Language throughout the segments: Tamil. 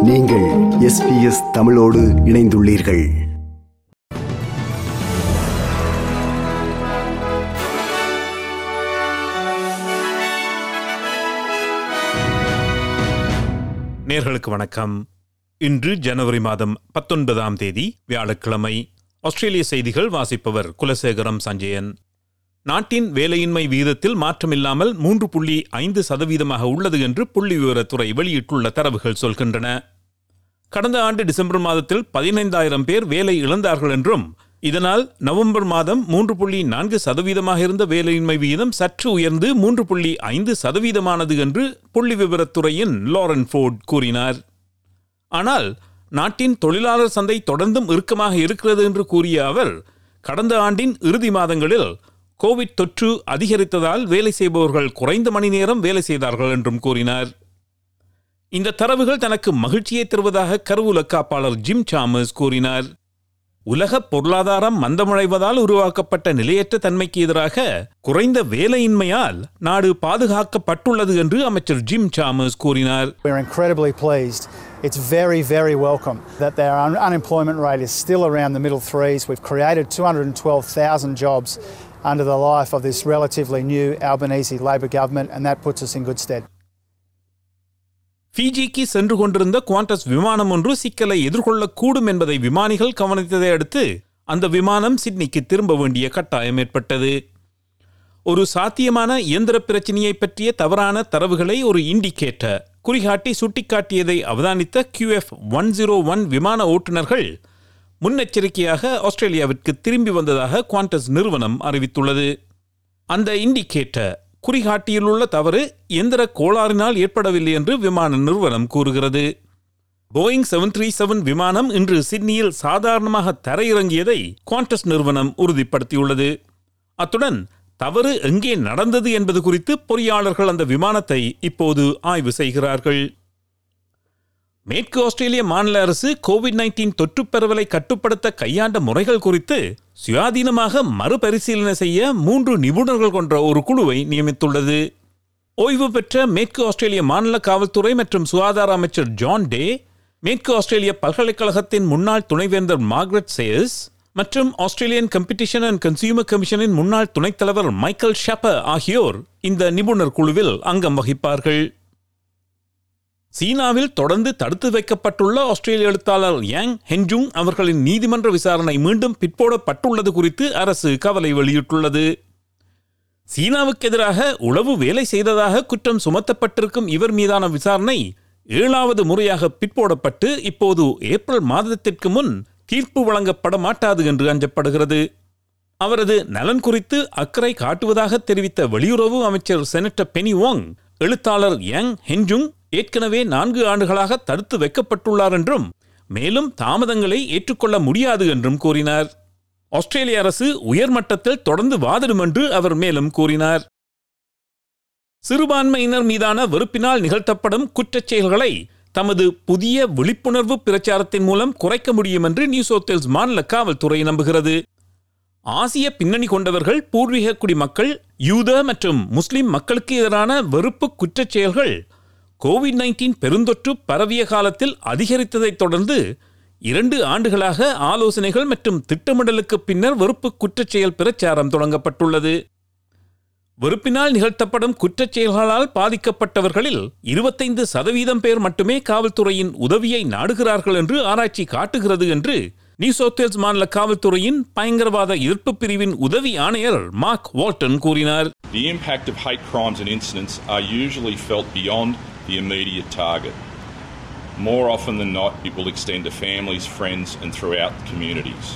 நீங்கள் எஸ் பி எஸ் தமிழோடு இணைந்துள்ளீர்கள். நேர்களுக்கு வணக்கம். இன்று ஜனவரி மாதம் பத்தொன்பதாம் தேதி வியாழக்கிழமை. ஆஸ்திரேலிய செய்திகள் வாசிப்பவர் குலசேகரம் சஞ்சயன். நாட்டின் வேலையின்மை வீதத்தில் மாற்றமில்லாமல் மூன்று புள்ளி ஐந்து சதவீதமாக உள்ளது என்று புள்ளி விவரத்துறை வெளியிட்டுள்ள தரவுகள் சொல்கின்றன. கடந்த ஆண்டு டிசம்பர் மாதத்தில் பதினைந்தாயிரம் பேர் வேலை இழந்தார்கள் என்றும் இதனால் நவம்பர் மாதம் மூன்று புள்ளி நான்கு சதவீதமாக இருந்த வேலையின்மை வீதம் சற்று உயர்ந்து மூன்று புள்ளி ஐந்து சதவீதமானது என்று புள்ளி விவரத்துறையின் லாரன் ஃபோர்ட் கூறினார். ஆனால் நாட்டின் தொழிலாளர் சந்தை தொடர்ந்தும் இறுக்கமாக இருக்கிறது என்று கூறிய அவர் கடந்த ஆண்டின் இறுதி மாதங்களில் கோவிட் தொற்று அதிகரித்ததால் வேலை செய்பவர்கள் குறைந்த மணி நேரம் வேலை செய்தார்கள் என்றும் கூறினார். இந்த தரவுகள் தனக்கு மகிழ்ச்சியை தருவதாக கருவூல காப்பாளர் ஜிம் சாமஸ் கூறினார். உலக பொருளாதாரம் மந்தமடைவதால் உருவாக்கப்பட்ட நிலையற்ற தன்மைக்கு எதிராக குறைந்த வேலையின்மையால் நாடு பாதுகாக்கப்பட்டுள்ளது என்று அமைச்சர் ஜிம் சாமஸ் கூறினார். It's very, very welcome that their un- unemployment rate is still around the middle threes. We've created 212,000 jobs under the life of this relatively new Albanese Labor government, and that puts us in good stead. ஃபிஜிக்கு சென்று கொண்டிருந்த குவாண்டஸ் விமானம் ஒன்று சிக்கலை எதிர்கொள்ளக்கூடும் என்பதை விமானிகள் கவனித்ததை அடுத்து அந்த விமானம் சிட்னிக்கு திரும்ப வேண்டிய கட்டாயம் ஏற்பட்டது ஒரு சாத்தியமான இயந்திர பிரச்சனையை பற்றிய தவறான தரவுகளை ஒரு இண்டிகேட்டர் குறிகாட்டி சுட்டிக்காட்டியதை அவதானித்த கியூஎஃப் ஒன் ஜீரோ ஒன் விமான ஓட்டுநர்கள் முன்னெச்சரிக்கையாக ஆஸ்திரேலியாவிற்கு திரும்பி வந்ததாக குவாண்டஸ் நிறுவனம் அறிவித்துள்ளது. அந்த இண்டிகேட்டர் குறிகாட்டியில் உள்ள தவறு எந்திர கோளாறினால் ஏற்படவில்லை என்று விமான நிறுவனம் கூறுகிறது. போயிங் செவன் த்ரீ செவன் விமானம் இன்று சிட்னியில் சாதாரணமாக தரையிறங்கியதை குவாண்டஸ் நிறுவனம் உறுதிப்படுத்தியுள்ளது. அத்துடன் தவறு எங்கே நடந்தது என்பது குறித்து பொறியாளர்கள் அந்த விமானத்தை இப்போது ஆய்வு செய்கிறார்கள். மேற்கு ஆஸ்திரேலிய மாநில அரசு கோவிட் நைன்டீன் தொற்று பரவலை கட்டுப்படுத்த கையாண்ட முறைகள் குறித்து சுயாதீனமாக மறுபரிசீலனை செய்ய மூன்று நிபுணர்கள் கொண்ட ஒரு குழுவை நியமித்துள்ளது. ஓய்வு பெற்ற மேற்கு ஆஸ்திரேலிய மாநில காவல்துறை மற்றும் சுகாதார அமைச்சர் ஜான் டே மேற்கு ஆஸ்திரேலிய பல்கலைக்கழகத்தின் முன்னாள் துணைவேந்தர் மார்க்ரெட் சேயர்ஸ் மற்றும் ஆஸ்திரேலியன் கம்பெடிஷன் அண்ட் கன்சியூமர் கமிஷனின் முன்னாள் துணைத் தலைவர் மைக்கேல் ஷப்பர் ஆகியோர் இந்த நிபுணர் குழுவில் அங்கம் வகிப்பார்கள். சீனாவில் தொடர்ந்து தடுத்து வைக்கப்பட்டுள்ள ஆஸ்திரேலிய எழுத்தாளர் யாங் ஹென்ஜுங் அவர்களின் நீதிமன்ற விசாரணை மீண்டும் பிற்போடப்பட்டுள்ளது குறித்து அரசு கவலை வெளியிட்டுள்ளது. சீனாவுக்கு எதிராக உளவு வேலை செய்ததாக குற்றம் சுமத்தப்பட்டிருக்கும் இவர் மீதான விசாரணை ஏழாவது முறையாக பிற்போடப்பட்டு இப்போது ஏப்ரல் மாதத்திற்கு முன் தீர்ப்பு வழங்கப்பட மாட்டாது என்று அஞ்சப்படுகிறது. அவரது நலன் குறித்து அக்கறை காட்டுவதாக தெரிவித்த வெளியுறவு அமைச்சர் செனட்டர் பெனி வாங் எழுத்தாளர் யங் ஹென்ஜுங் ஏற்கனவே நான்கு ஆண்டுகளாக தடுத்து வைக்கப்பட்டுள்ளார் என்றும் மேலும் தாமதங்களை ஏற்றுக்கொள்ள முடியாது என்றும் கூறினார். ஆஸ்திரேலிய அரசு உயர்மட்டத்தில் தொடர்ந்து வாதிடும் என்று அவர் மேலும் கூறினார். சிறுபான்மையினர் மீதான வெறுப்பினால் நிகழ்த்தப்படும் குற்றச் செயல்களை தமது புதிய விழிப்புணர்வு பிரச்சாரத்தின் மூலம் குறைக்க முடியும் என்று நியூ சவுத்வேல்ஸ் மாநில காவல்துறை நம்புகிறது. ஆசிய பின்னணி கொண்டவர்கள் பூர்வீக குடிமக்கள் யூத மற்றும் முஸ்லிம் மக்களுக்கு எதிரான வெறுப்பு குற்றச் செயல்கள் கோவிட் நைன்டீன் பெருந்தொற்று பரவிய காலத்தில் அதிகரித்ததைத் தொடர்ந்து இரண்டு ஆண்டுகளாக ஆலோசனைகள் மற்றும் திட்டமிடலுக்கு பின்னர் வெறுப்பு குற்றச்செயல் பிரச்சாரம் தொடங்கப்பட்டுள்ளது. வெறுப்பினால் நிகழ்த்தப்படும் குற்றச்செயல்களால் பாதிக்கப்பட்டவர்களில் இருபத்தைந்து சதவீதம் பேர் மட்டுமே காவல்துறையின் உதவியை நாடுகிறார்கள் என்று ஆராய்ச்சி காட்டுகிறது என்று நியூ சவுத்வேல்ஸ் மாநில காவல்துறையின் பயங்கரவாத எதிர்ப்பு பிரிவின் உதவி ஆணையர் மார்க் வால்டன் கூறினார். The impact of hate crimes and incidents are usually felt beyond the immediate target. More often than not, it will extend to families, friends, and throughout communities.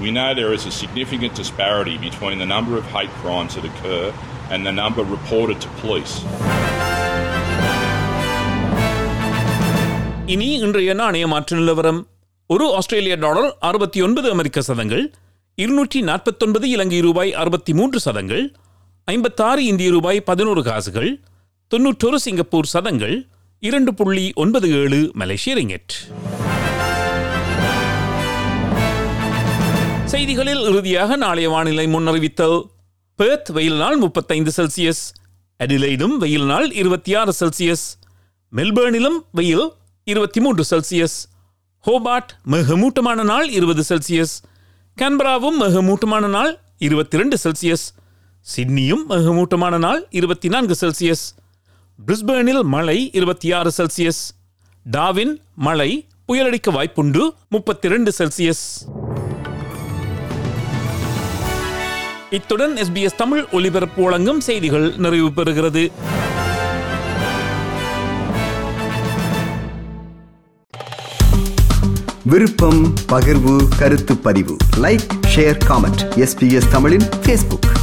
We know there is a significant disparity between the number of hate crimes that occur and the number reported to police. இனி இன்றைய நாணய மாற்று நிலவரம் ஒரு ஆஸ்திரேலிய டாலர் அறுபத்தி ஒன்பது அமெரிக்க சதங்கள் இருநூற்றி நாற்பத்தொன்பது இலங்கை ரூபாய் அறுபத்தி மூன்று சதங்கள் ஐம்பத்தாறு இந்திய ரூபாய் பதினோரு காசுகள் தொன்னூற்றொரு சிங்கப்பூர் சதங்கள் இரண்டு புள்ளி ஒன்பது ஏழு மலேசிய ரிங்கெட். செய்திகளில் இறுதியாக நாளைய வானிலை முன்னறிவித்தல். பெர்த் வெயில் நாள் முப்பத்தைந்து செல்சியஸ் அடிலைடும் வெயில் நாள் இருபத்தி ஆறு செல்சியஸ் மெல்பேர்னிலும் வெயில் இருபத்தி மூன்று செல்சியஸ் ஹோபார்ட் மிக மூட்டமான நாள் இருபது செல்சியஸ் கேன்பராவும் மிக மூட்டமான நாள் இருபத்தி ரெண்டு செல்சியஸ் சிட்னியும் மிக மூட்டமான நாள் இருபத்தி நான்கு செல்சியஸ் பிரிஸ்பேனில் மழை இருபத்தி ஆறு செல்சியஸ். டாவின் மழை புயலடிக்க வாய்ப்புண்டு முப்பத்தி ரெண்டு செல்சியஸ். இத்துடன் எஸ்பிஎஸ் தமிழ் ஒலிபரப்பு வழங்கும் செய்திகள் நிறைவு பெறுகிறது. விருப்பம் பகிர்வு கருத்து பதிவு. லைக் ஷேர் காமெண்ட் எஸ்பிஎஸ் தமிழின் ஃபேஸ்புக்